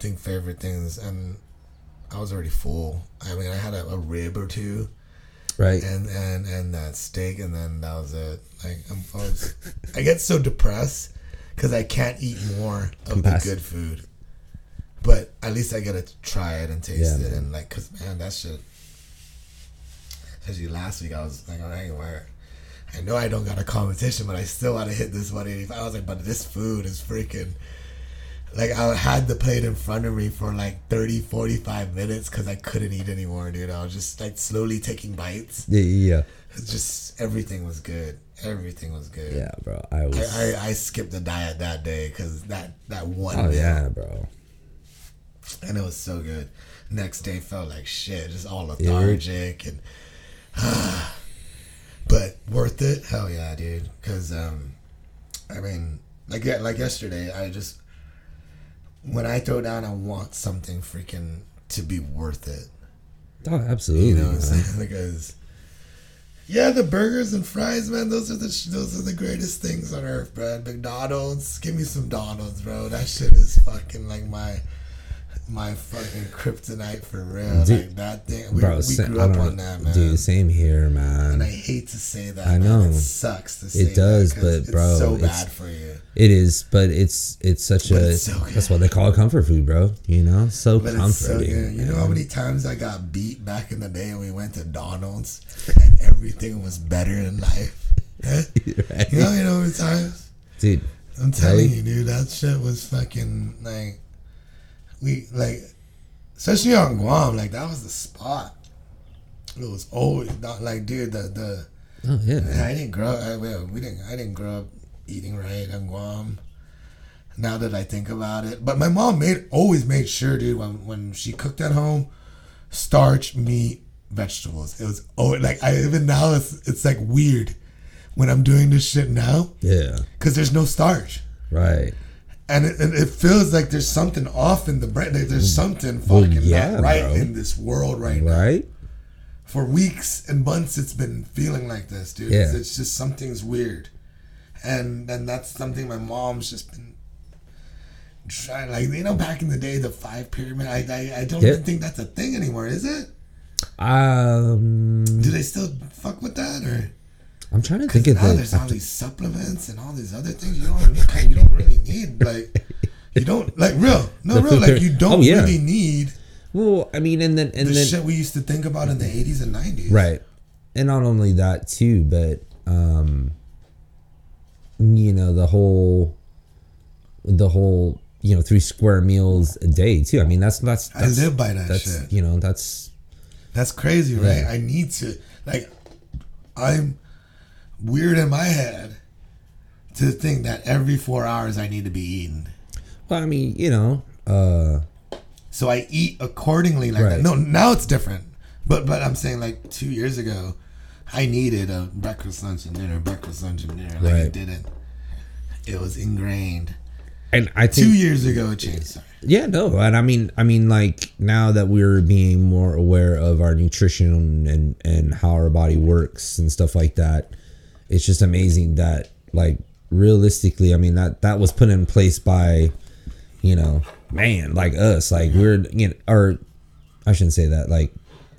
think, favorite things. And I was already full. I mean, I had a, a rib or two. Right. and and and that steak, and then that was it. Like I'm, I, was, I get so depressed because I can't eat more of Compass- the good food. But at least I get to try it and taste Yeah, it, man. and like, cause man, that shit. Especially last week, I was like, where. I know I don't got a competition, but I still want to hit this 185. I was like, but this food is freaking. Like, I had the plate in front of me for like 30, 45 minutes because I couldn't eat anymore, dude. I was just like slowly taking bites. Yeah, yeah, just everything was good. Everything was good. yeah, bro. I was. I, I, I skipped the diet that day because that that one oh meal, yeah, bro. and it was so good. Next day felt like shit, just all lethargic and. [sighs] but worth worth it? Hell yeah, dude. Because um, I mean, like like yesterday, I just when I throw down, I want something freaking to be worth it. Oh, absolutely. You know what I'm saying? [laughs] Because yeah, the burgers and fries, man, those are the sh- those are the greatest things on earth, bro. McDonald's, give me some Donald's, bro. That shit is fucking like my my fucking [laughs] kryptonite for real. Dude, like that thing, we, Bro, we grew up on that, man. Dude, same here, man. and I hate to say that. I man. know. it sucks to say It does, but, bro, it's so it's- bad for you. It is, but it's it's such But a it's so that's what they call it comfort food, bro. You know, so But it's so comforting. good. You know how many times I got beat back in the day when we went to Donald's and everything was better in life. [laughs] Right? You know, you know how many times. dude. I'm telling Right? you, dude, that shit was fucking like we like, especially on Guam, like that was the spot. It was always not like, dude, the the Oh yeah, I didn't grow. I, well, we didn't. I didn't grow up eating right on Guam. Now that I think about it, but my mom made always made sure, dude, when when she cooked at home, starch, meat, vegetables. It was oh, like I even now it's it's like weird when I'm doing this shit now yeah, because there's no starch. right. And it, and it feels like there's something off in the brain. Like there's something Well, fucking yeah, not right bro. in this world right now. Right? For weeks and months, it's been feeling like this, dude. It's, Yeah. it's just something's weird, and and that's something my mom's just been trying. Like you know, back in the day, the five pyramid. I I, I don't Yeah. even think that's a thing anymore. Is it? Um, Do they still fuck with that or? I'm trying to think of now the. there's all these supplements and all these other things you don't you don't really need like you don't like real no The real like you don't Oh, yeah. really need Well, I mean, and then and the then shit we used to think about in the 80s and 90s right, and not only that too, but um, you know the whole, the whole you know three square meals a day too. I mean that's that's, I live by that that's shit you know that's that's crazy right Yeah. I need to like I'm weird in my head to think that every four hours I need to be eating well, I mean you know uh so I eat accordingly like Right. that no now it's different but but I'm saying like two years ago I needed a breakfast lunch and dinner breakfast lunch and dinner like Right. it didn't it was ingrained and I think two years ago it changed sorry. Yeah, no, and I mean, I mean, like now that we're being more aware of our nutrition and and how our body works and stuff like that, it's just amazing that, like, realistically, I mean that that was put in place by, you know, man like us, like we're you know, or I shouldn't say that, like,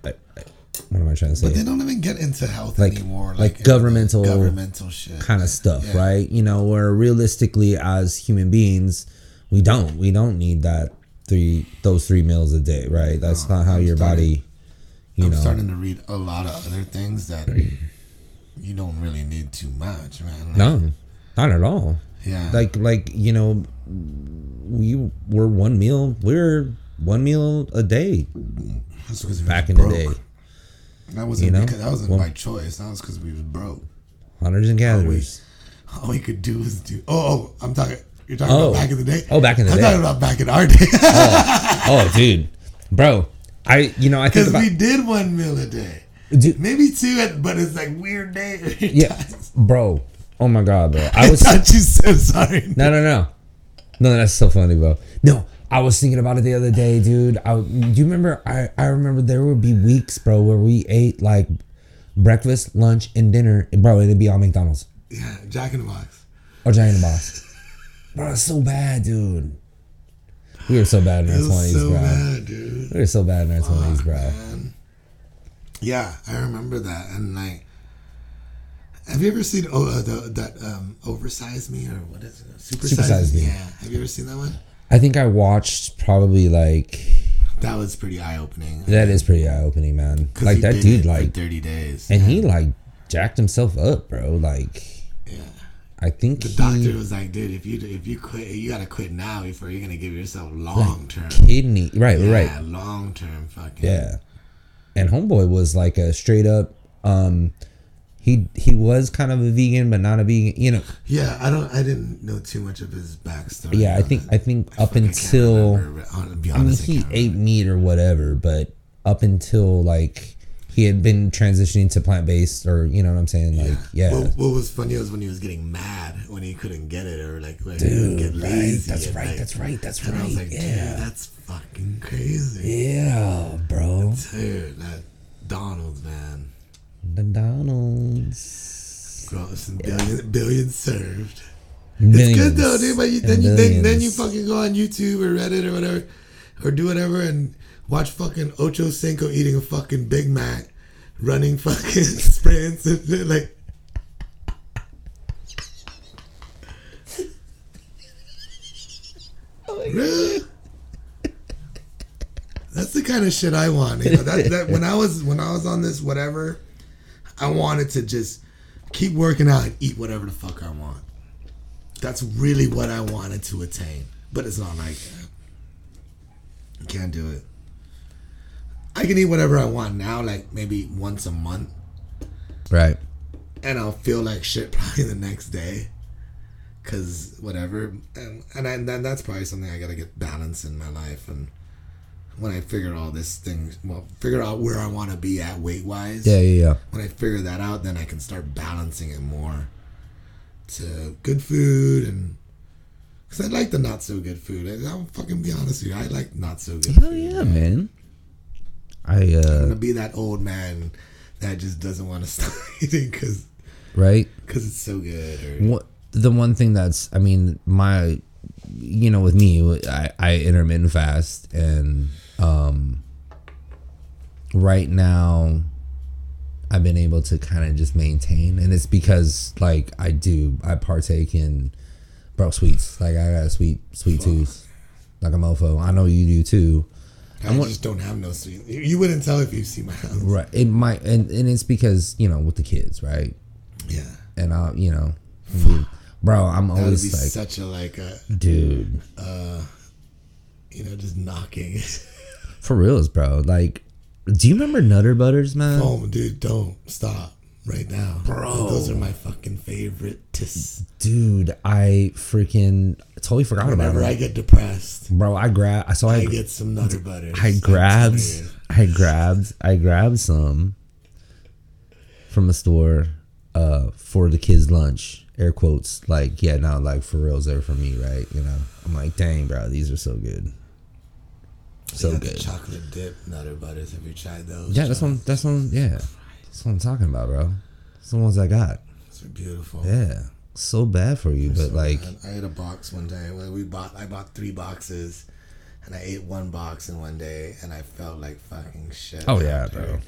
I, I- what am I trying to say? But they don't even get into health Like- anymore. like in governmental- uh, governmental shit. kind of stuff, Yeah. right? You know, where realistically, as human beings, we don't we don't need that three those three meals a day, right? That's not how I'm your starting- body, you I'm know. starting to read a lot of other things that [clears throat] you don't really need too much, man. Like, no, not at all. Yeah. Like like you know, we were one meal. We're one meal a day That's because we back in broke. the day. That wasn't you know? because that wasn't Well- by choice. That was because we was broke. Hunters and gatherers. All we could do was do. Oh, oh I'm talking. You're talking Oh. about back in the day. Oh, back in the day. I'm talking about back in our [laughs] day. Oh, oh, dude, bro, I you know I think Because we did one meal a day, dude, maybe two, but it's like weird day. [laughs] yeah, bro. Oh my god, bro. I I was thought you said sorry. No, no, no. No, that's so funny, bro. No, I was thinking about it the other day, dude. I, do you remember? I, I remember there would be weeks, bro, where we ate like breakfast, lunch, and dinner, bro. It'd be all McDonald's Yeah, Jack in the Box. or Giant Boss. Bro, it's so bad, dude. We were so bad in our twenties, so bro. bad, dude. We were so bad in our twenties, bro. Man. Yeah, I remember that. And like, have you ever seen oh uh, the, that um oversize me or what is it? Super, Super size, Size me. Me. Yeah, have you ever seen that one? I think I watched probably like That was pretty eye opening. that is pretty eye opening, man. Like that dude, like, thirty days, and he like jacked himself up, bro. Like, yeah. I think The he, doctor was like, dude, if you if you quit, you gotta quit now before you're gonna give yourself long term. kidney, right, right. Long term fucking. Yeah. And homeboy was like a straight up um he he was kind of a vegan but not a vegan, you know. Yeah, I don't. I didn't know too much of his backstory. Yeah, I think. I think up until remember, hon- to be I mean honest, I he ate meat or whatever, but up until like he had been transitioning to plant based, or you know what I'm saying? Like, yeah, What, what was funny was when he was getting mad when he couldn't get it, or like when dude, right? lazy. That's right. like- that's right. That's I was right. like, yeah, that's fucking crazy. yeah, bro. Dude, that Donald's man. The Donald's. Gross and billion, billions served. Millions. It's good though, dude. But you, then you then, then you fucking go on YouTube or Reddit or whatever, or do whatever and watch fucking Ocho Cinco eating a fucking Big Mac, running [laughs] fucking sprints and shit, like. [laughs] Oh really? That's the kind of shit I want. You know, that, that [laughs] when I was when I was on this whatever, I wanted to just keep working out and eat whatever the fuck I want. That's really what I wanted to attain. But it's not like that. You can't do it. I can eat whatever I want now, like maybe once a month, Right. and I'll feel like shit [laughs] probably the next day. Cause whatever, and and, I, and that's probably something I gotta get balance in my life. And when I figure all this thing, well, figure out where I want to be at weight wise. Yeah, yeah, yeah. when I figure that out, then I can start balancing it more to good food and because I like the not so good food. I, I'll fucking be honest with you. I like not so good Hell food. yeah, man. I I'm uh gonna be that old man that just doesn't want to [laughs] stop eating because right. because it's so good. Or, What the one thing that's I mean my you know with me I I intermittent fast and um right now I've been able to kind of just maintain and it's because like I do I partake in bro sweets. Like I got a sweet sweet tooth like a mofo. I know you do too. I just don't have no sweet. You, wouldn't tell if you see my house. right it might and, and it's because you know with the kids right? Yeah, and I you know bro I'm that always like such a like a dude. uh, you know just knocking. [laughs] For reals, bro. Like, do you remember Nutter Butters, man? oh, dude, don't stop right now, Bro. Those are my fucking favorite. Dude, I freaking totally forgot about Whenever. I get depressed, Bro, I grabbed. So I, I get some Nutter Butters. I grabbed. I grabbed, I grabbed some from a store uh for the kids' lunch. Air quotes, like yeah, now like for reals, they're for me, right? You know, I'm like, dang, bro, these are so good, so good. chocolate dip Nutter Butters. Have you tried those? Yeah, that's one. That's one. Yeah, that's what I'm talking about, bro. That's the ones I got. Those are beautiful. Yeah, so bad for you, but So, like, man, I ate a box one day. We bought. I bought three boxes, and I ate one box in one day, and I felt like fucking shit. Oh, yeah, after. bro.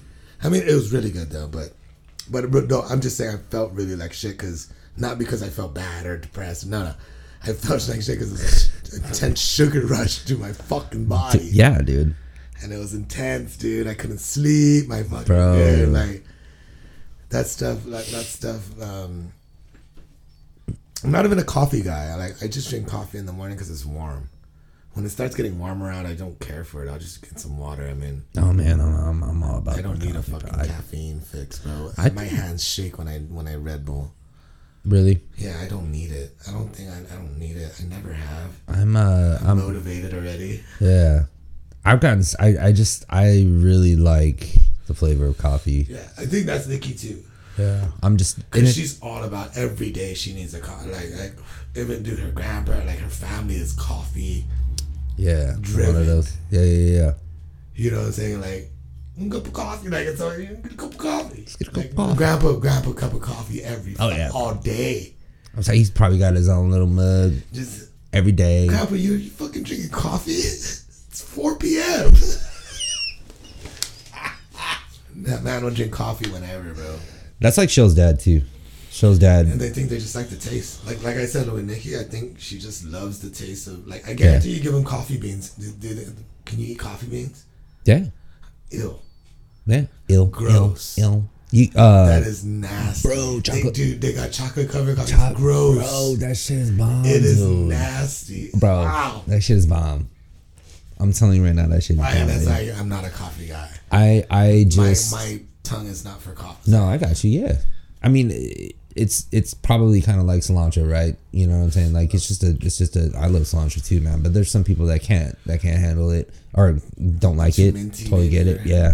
I mean, it was really good though, but, but, but no, I'm just saying I felt really like shit because not because I felt bad or depressed. No, no, I felt like shit because it was an intense sugar rush to my fucking body. yeah, dude. and it was intense, dude. I couldn't sleep. My fucking Bro. head, like that stuff, like that stuff. Um, I'm not even a coffee guy. I like I just drink coffee in the morning because it's warm. When it starts getting warmer out, I don't care for it. I'll just get some water. I mean, Oh man, I'm, I'm, I'm all about. I don't need a fucking bro. Caffeine fix, bro. I My hands shake when I when I Red Bull. Really, Yeah, I don't need it. I don't think I, I don't need it. I never have. I'm uh, I'm I'm motivated already. yeah. I've gotten. I, I just I really like the flavor of coffee. Yeah, I think that's Nikki too. Yeah, I'm just. and Cause it- she's all about every day she needs a coffee. Like like even dude, her grandpa, like her family is coffee. yeah, one driven. of those. Yeah, yeah, yeah. You know what I'm saying? Like cup of coffee, like it's all get a cup of coffee. get a cup like, of coffee. Grandpa, grandpa, cup of coffee every Oh, yeah. all day. I'm saying he's probably got his own little mug Just every day. grandpa, you you fucking drinking coffee? It's 4 p.m. [laughs] that man will drink coffee whenever, bro. That's like Show's dad too. Show's dad. And they think they just like the taste. Like like I said with Nikki, I think she just loves the taste of like I guarantee you give them coffee beans. Do, do they- can you eat coffee beans? Yeah, Ew. yeah. Ill, Gross. ill, ill. You uh, That is nasty. Bro, They chocolate- do they got chocolate covered coffee. Choc- gross. Bro, that shit is bomb. it is dude. nasty. Bro, Wow. that shit is bomb. I'm telling you right now, that shit is I, bomb. that's why I'm not a coffee guy. I I just my tongue is not for coffee. no, I got you. Yeah, I mean, i- it's it's probably kind of like cilantro, right? You know what I'm saying? Like it's just a it's just a I love cilantro too, man. But there's some people that can't that can't handle it or don't like it. Totally get it. Yeah.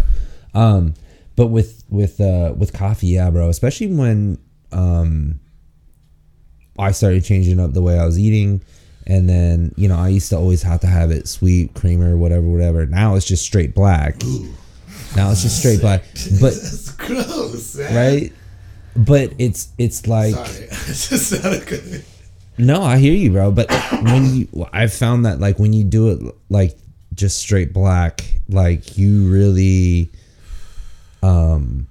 Um, but with with uh with coffee, yeah, bro. Especially when um I started changing up the way I was eating. And then, you know, I used to always have to have it sweet, creamer, whatever, whatever. Now it's just straight black. Now it's just straight black. [laughs] But That's gross, man. right? But it's it's like Sorry, [laughs] just not a good. no, I hear you, bro. But when you, I've found that like when you do it like just straight black, like you really, um,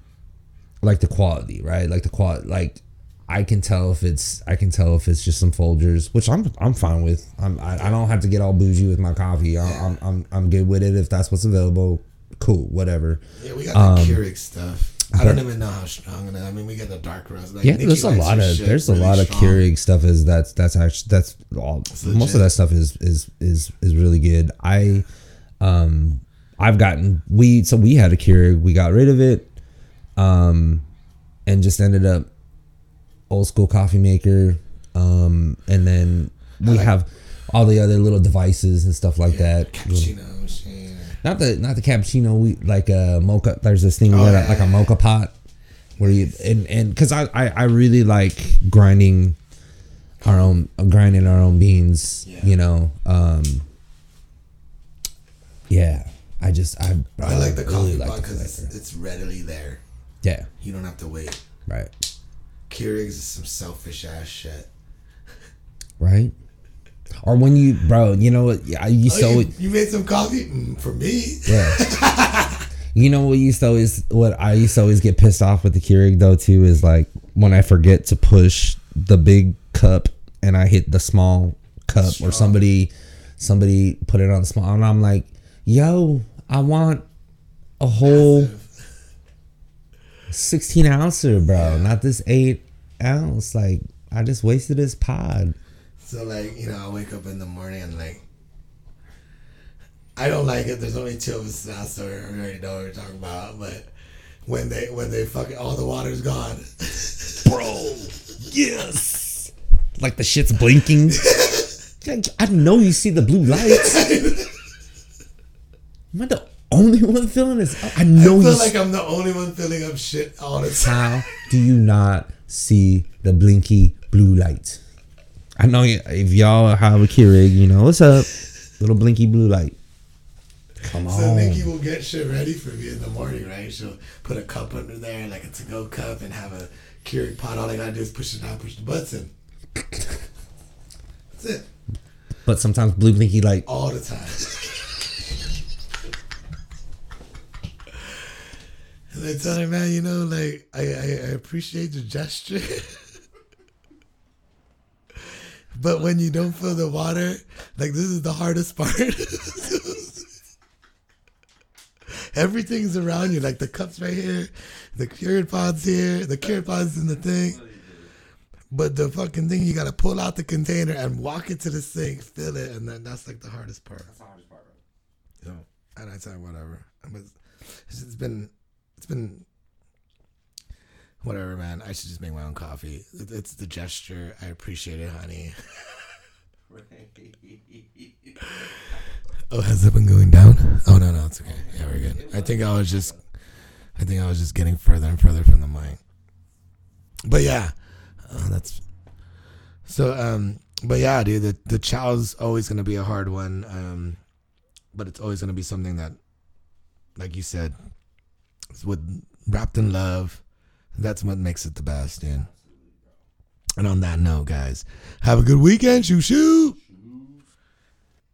like the quality, right? Like the quality, like I can tell if it's, I can tell if it's just some Folgers, which I'm, I'm fine with. I'm, I, I don't have to get all bougie with my coffee. I, I'm, I'm, I'm good with it if that's what's available. Cool, whatever. Yeah, we got the Keurig stuff. I don't even know how strong it is. I mean, we get the dark roast. Like, Yeah, Nikki there's a lot of there's a really lot of strong. Keurig stuff is that's that's actually that's all most of that stuff is is is is really good. I um I've gotten we so we had a Keurig, we got rid of it, um and just ended up old school coffee maker. Um and then we have all the other little devices and stuff like that. Cappuccino. Not the not the cappuccino. We like a mocha. There's this thing Oh, yeah, like a moka pot where you and and because I, I I really like grinding our own grinding our own beans. Yeah. You know. Um. Yeah. I just I I like the coffee really like pot because it's, it's readily there. Yeah. You don't have to wait. Right. Keurigs is some selfish ass shit. Right. Or when you, bro, you know what? I used to Oh, you, always, you made some coffee Mm, for me. Yeah. [laughs] you know what used to always what I used to always get pissed off with the Keurig though too is like when I forget to push the big cup and I hit the small cup Strong. or somebody somebody put it on the small and I'm like, yo, I want a whole sixteen ouncer, bro, not this eight ounce. Like I just wasted this pod. So like, you know, I wake up in the morning and like I don't like it. There's only two of us now, so we already know what we're talking about. But when they when they fucking all the water's gone. [laughs] bro. Yes. Like the shit's blinking. [laughs] I know you see the blue lights. [laughs] Am I the only one feeling this? I I know you. feel s- like I'm the only one filling up shit all the time. How do you not see the blinky blue light? I know if y'all have a Keurig, you know what's up. Little blinky blue light. Come on. So Nikki will get shit ready for me in the morning, right? She'll put a cup under there, like a to-go cup, and have a Keurig pot. All I gotta do is push it down, push the button. That's it. But sometimes blue blinky light. All the time. [laughs] and I tell her, man, you know, like I, I, I appreciate the gesture. [laughs] but when you don't fill the [laughs] water, like this is the hardest part. Everything's around you, like the cups right here, the Keurig pods here, the Keurig pods in the thing. But the fucking thing, you gotta pull out the container and walk it to the sink, fill it, and then that's like the hardest part. That's the hardest part, right? Yeah. And I tell you, whatever. I mean, it's, it's been, it's been, whatever, man. I should just make my own coffee. It's the gesture. I appreciate it, honey. [laughs] Oh, has it been going down? Oh no, no, it's okay. Yeah, we're good. I think I was just, I think I was just getting further and further from the mic. But yeah, uh, that's so. Um, but yeah, dude, the the chow's always gonna be a hard one. Um, but it's always gonna be something that, like you said, with wrapped in love. That's what makes it the best, dude. And on that note, guys, have a good weekend. Shoo shoo.